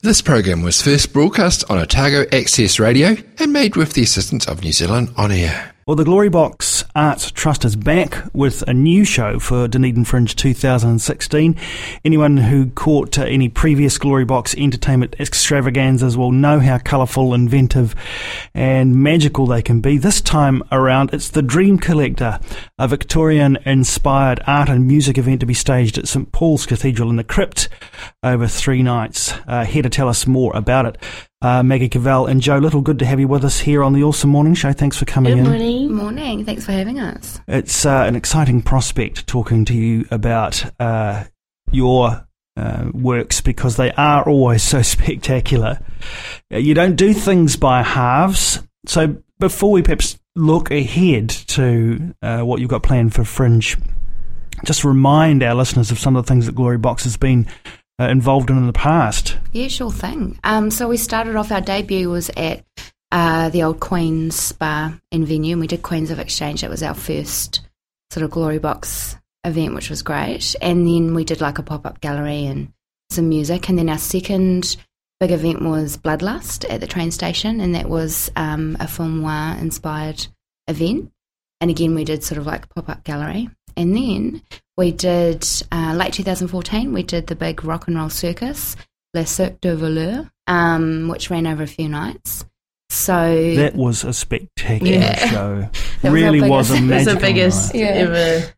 This program was first broadcast on Otago Access Radio and made with the assistance of New Zealand On Air. Well, the Glory Box Arts Trust is back with a new show for Dunedin Fringe 2016. Anyone who caught uh, any previous Glory Box entertainment extravaganzas will know how colourful, inventive, and magical they can be. This time around, it's the Dream Collector, a Victorian inspired art and music event to be staged at St Paul's Cathedral in the Crypt over three nights. Uh, here to tell us more about it uh, Maggie Cavell and Joe Little, good to have you with us here on the Awesome Morning Show. Thanks for coming Good in. morning. Morning. Thanks for having us. It's uh, an exciting prospect talking to you about uh, your uh, works because they are always so spectacular. Uh, You don't do things by halves. So before we perhaps look ahead to uh, what you've got planned for Fringe, just remind our listeners of some of the things that Glory Box has been uh, involved in in the past. Yeah, sure thing. Um, so we started off, our debut was at uh, the old Queen's Spa and venue, and we did Queens of Exchange. That was our first sort of Glory Box event, which was great. And then we did like a pop up gallery and some music. And then our second big event was Bloodlust at the train station, and that was um, a film noir inspired event. And again, we did sort of like pop up gallery. And then we did, uh, late 2014, we did the big rock and roll circus, Le Cirque de Voleur, um, which ran over a few nights. So That was a spectacular Yeah. show. That was really was a biggest- That's magical the biggest night. Yeah. ever.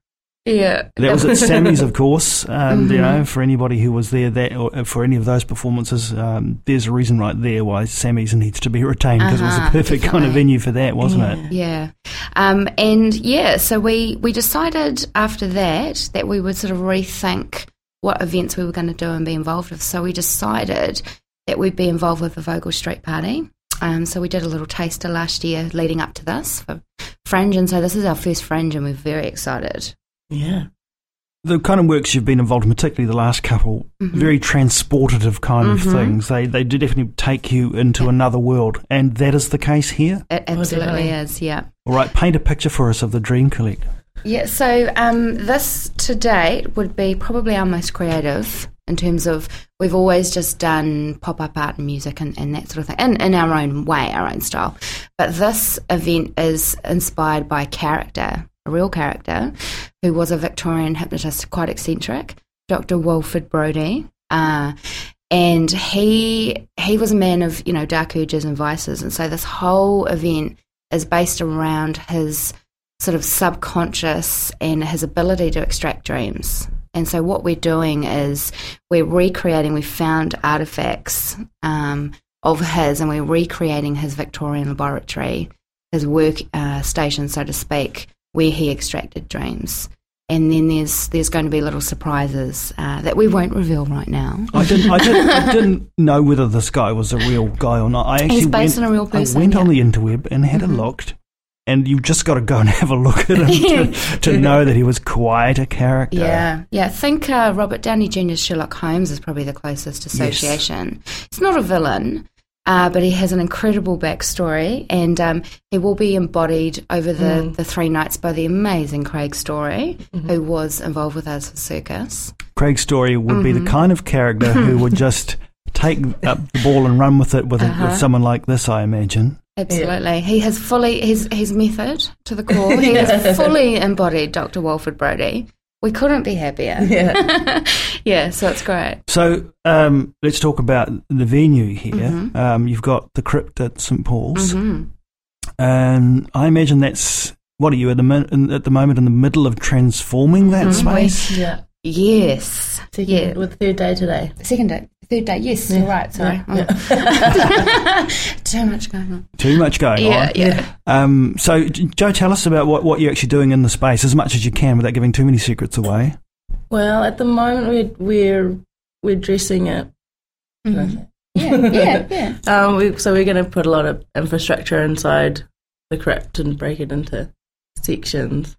Yeah, That was at Sammy's, of course, and you Mhm. know, for anybody who was there, that or for any of those performances, um, there's a reason right there why Sammy's needs to be retained because it was Uh-huh, a perfect kind of venue for that, wasn't Yeah. it? Yeah. Um, and yeah, so we, we decided after that that we would sort of rethink what events we were going to do and be involved with. So we decided that we'd be involved with the Vogel Street Party. Um, so we did a little taster last year leading up to this for Fringe. And so this is our first Fringe and we're very excited. Yeah. The kind of works you've been involved in, particularly the last couple, Mhm. very transportative kind of Mhm. things. They they do definitely take you into another world, and that is the case here. It absolutely definitely. is, yeah. All right, paint a picture for us of the Dream Collector. Yeah, so um, this to date would be probably our most creative in terms of we've always just done pop up art and music and, and that sort of thing in, in our own way, our own style. But this event is inspired by character, a real character, who was a Victorian hypnotist, quite eccentric, Dr. Walford Brodie. Uh, and he he was a man of you know dark urges and vices, and so this whole event is based around his sort of subconscious and his ability to extract dreams. And so what we're doing is we're recreating. We found artifacts um, of his, and we're recreating his Victorian laboratory, his work uh, station, so to speak, where he extracted dreams. And then there's there's going to be little surprises uh, that we won't reveal right now. I didn't, I didn't, I didn't know whether this guy was a real guy or not. I actually He's based went, on a real person, I went on the interweb and had Mhm. a look, and you've just got to go and have a look at him to, to know that he was quite a character. Yeah, yeah. I think uh, Robert Downey Jr.'s Sherlock Holmes is probably the closest association. It's not a villain, uh, but he has an incredible backstory, and um, he will be embodied over the, Mm. the three nights by the amazing Craig Story, Mm-hmm. who was involved with us for Circus. Craig Story would be the Mhm. kind of character who would just take up the ball and run with it with, Uh-huh. with someone like this, I imagine. Absolutely, he has fully his his method to the core. He has fully embodied Dr. Walford Brodie. We couldn't be happier. Yeah. yeah, so it's great. So um, let's talk about the venue here. Mhm. Um, you've got the crypt at St Paul's, hmm and I imagine that's what are you at the min- at the moment in the middle of transforming that Mhm. space? Yeah. Yes. Second, Yeah. With third day today. Second day. Third day. Yes, you're right. Sorry. Yeah. Too much going on. Too much going Yeah, on. yeah. Um, so, Joe, tell us about what, what you're actually doing in the space as much as you can without giving too many secrets away. Well, at the moment we're we're we're dressing it. Mhm. Yeah, yeah, yeah. Um, we, so we're going to put a lot of infrastructure inside the crypt and break it into sections.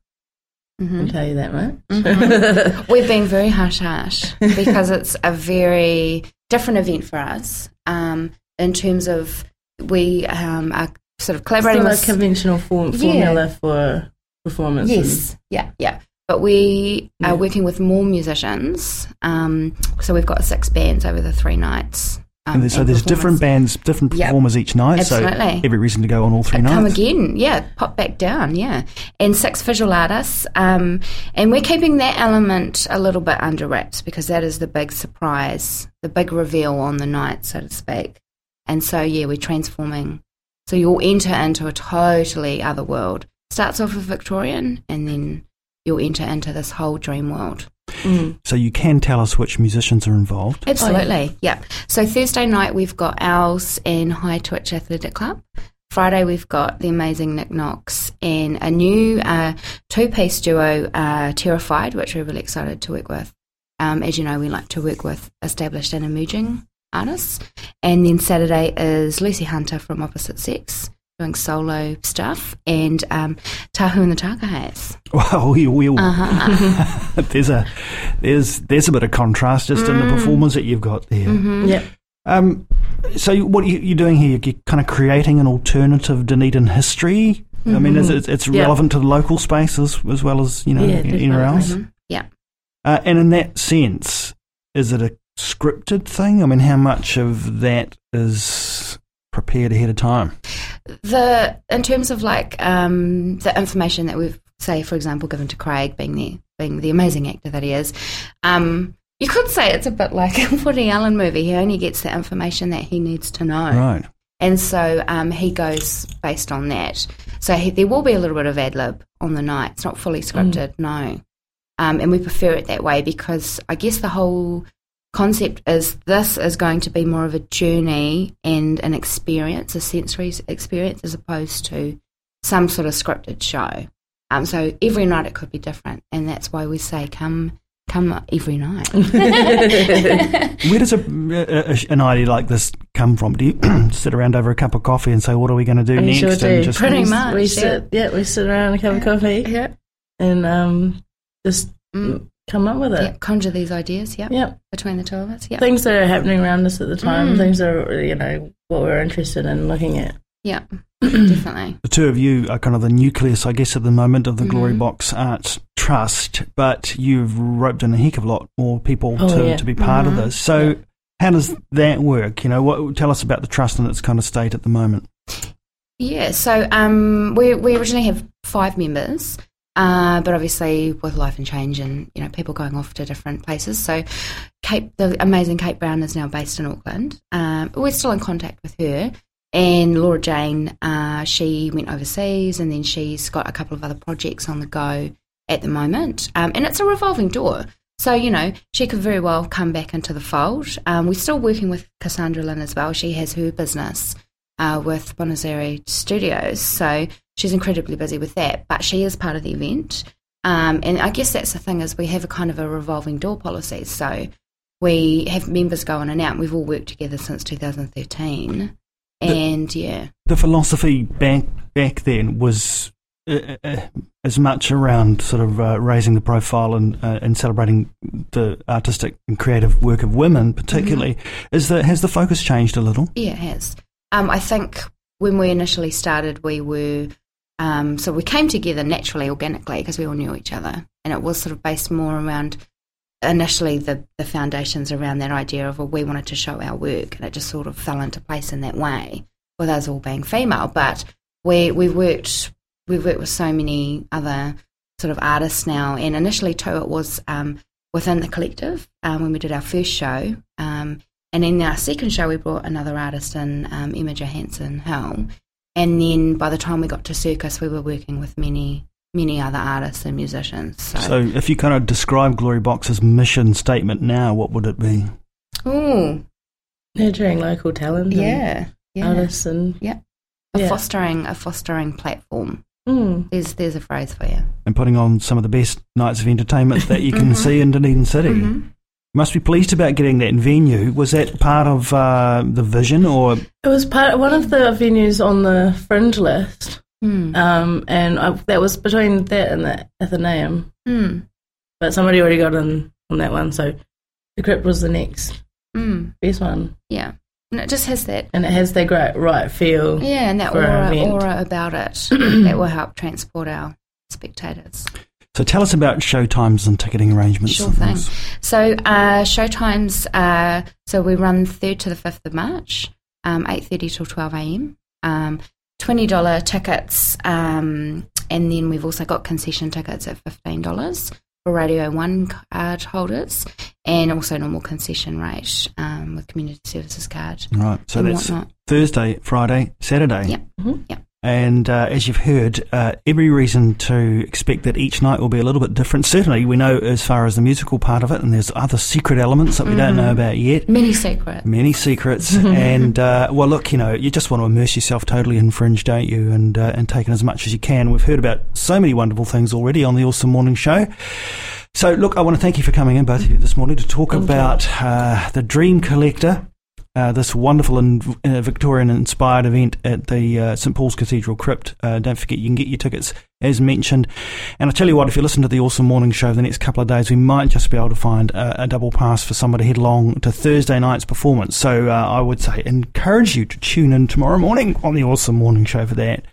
I can tell you that much. Mhm. We're being very hush hush because it's a very different event for us um, in terms of we um, are sort of collaborating Still a with conventional form, Yeah. formula for performance. Yes, yeah, yeah. But we Yeah. are working with more musicians. Um, so we've got six bands over the three nights. Um, and so and there's different bands, different Yep. performers each night. So every reason to go on all three Uh, Come again, yeah, pop back down, yeah. And six visual artists. Um, and we're keeping that element a little bit under wraps because that is the big surprise, the big reveal on the night, so to speak. And so, yeah, we're transforming. So you'll enter into a totally other world. Starts off with Victorian and then you'll enter into this whole dream world. Mm. So you can tell us which musicians are involved. Absolutely, yeah. So Thursday night we've got Owls and High Twitch Athletic Club. Friday we've got the amazing Nick Knox and a new uh, two-piece duo, uh, Terrified, which we're really excited to work with. Um, as you know, we like to work with established and emerging artists. And then Saturday is Lucy Hunter from Opposite Sex doing solo stuff, and um, Tahu and the Takahes. Well, we, we, Uh-huh. there's a there's there's a bit of contrast just in the Mm. performers that you've got there. Mm-hmm. Yep. Um, so what are you, you're doing here? You're kind of creating an alternative Dunedin history. I mean, is it, it's Yeah. relevant to the local space as, as well as you know Yeah, anywhere else. definitely. Mhm. Yeah. Uh, and in that sense, is it a scripted thing? I mean, how much of that is prepared ahead of time? The in terms of like um, the information that we've say for example given to Craig being the being the amazing actor that he is um, you could say it's a bit like a Woody Allen movie. He only gets the information that he needs to know. Right. and so um, he goes based on that. So he, there will be a little bit of ad lib on the night. It's not fully scripted no. Um, and we prefer it that way because I guess the whole concept is this is going to be more of a journey and an experience, a sensory experience, as opposed to some sort of scripted show. Um, so every night it could be different, and that's why we say come, come every night. Where does a, a, an idea like this come from? Do you sit around over a cup of coffee and say, "What are we going to do We next?" sure and do. just Pretty we, much, We yeah. sit, yeah, we sit around a cup of coffee yeah. and um, just Mm. Come up with yeah, it. conjure these ideas. Yeah, Yep. between the two of us. Yeah, Things that are happening around us at the time, Mm. things that are, you know, what we're interested in looking at. yeah, definitely. the two of you are kind of the nucleus, I guess, at the moment of the Glory Mhm. Box Arts Trust, but you've roped in a heck of a lot more people Oh, to, yeah. to be part of Mhm. this. So, Yeah. how does that work? You know, what tell us about the trust and its kind of state at the moment. Yeah, so um, we we originally have five members, uh, but obviously with life and change and you know people going off to different places. So Kate, the amazing Kate Brown, is now based in Auckland. Um, we're still in contact with her, and Laura Jane, uh, she went overseas, and then she's got a couple of other projects on the go at the moment, um, and it's a revolving door. So, you know, she could very well come back into the fold. Um, we're still working with Cassandra Lynn as well. She has her business uh, with Buenos Aires Studios. So she's incredibly busy with that, but she is part of the event. Um, and I guess that's the thing is we have a kind of a revolving door policy. So we have members go in and out. We've all worked together since 2013. And yeah, The philosophy back back then was uh, uh, as much around sort of uh, raising the profile and uh, and celebrating the artistic and creative work of women, particularly. Is the has the focus changed a little? Yeah, it has. Um, I think when we initially started, we were um, so we came together naturally, organically, because we all knew each other, and it was sort of based more around initially the the foundations around that idea of well, we wanted to show our work, and it just sort of fell into place in that way, with us all being female. But we we worked we've worked with so many other sort of artists now, and initially too it was um, within the collective um, when we did our first show. Um, and in our second show, we brought another artist in, um, Emma Johansson Hill. And then by the time we got to Circus, we were working with many, many other artists and musicians. So, So, if you kind of describe Glory Box's mission statement now, what would it be? ooh, Nurturing local talent yeah, and yeah. artists and a yeah. fostering, a fostering platform. Mm. There's, there's a phrase for you. And putting on some of the best nights of entertainment that you can Mhm. see in Dunedin City. Mhm. You must be pleased about getting that venue. Was that part of uh, the vision, or It was part one of the venues on the fringe list, Mm. um, and I, that was between that and the Athenaeum. Mm. But somebody already got in on that one, so the crypt was the next Mm. best one, Yeah. And it just has that, and it has that great right feel. yeah, and that For an aura, event. aura about it that will help transport our spectators. So tell us about show times and ticketing arrangements. Sure thing. So uh, show times. Uh, so we run third to the fifth of March, um, eight thirty till twelve a.m. Um, Twenty dollar tickets, um, and then we've also got concession tickets at fifteen dollars for Radio One card holders, and also normal concession rate um, with community services card. Right. So that's whatnot. Thursday, Friday, Saturday. Yep. Mhm. Yep. And uh, as you've heard, uh, every reason to expect that each night will be a little bit different. Certainly, we know as far as the musical part of it, and there's other secret elements that we don't know about yet. Many secrets. Many secrets, and uh, well, look, you know, you just want to immerse yourself totally in Fringe, don't you? And uh, and take in as much as you can. We've heard about so many wonderful things already on the Awesome Morning Show. So, look, I want to thank you for coming in, both of you, this morning to talk Thank about uh, the Dream Collector. Uh, this wonderful and uh, Victorian-inspired event at the uh, St Paul's Cathedral Crypt. Uh, don't forget, you can get your tickets as mentioned. And I tell you what, if you listen to the Awesome Morning Show the next couple of days, we might just be able to find a, a double pass for somebody to head along to Thursday night's performance. So uh, I would say encourage you to tune in tomorrow morning on the Awesome Morning Show for that.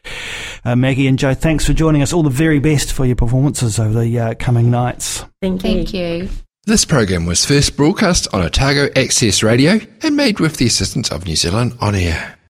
Uh, Maggie and Joe, thanks for joining us. All the very best for your performances over the uh, coming nights. Thank you. Thank you. This program was first broadcast on Otago Access Radio and made with the assistance of New Zealand On Air.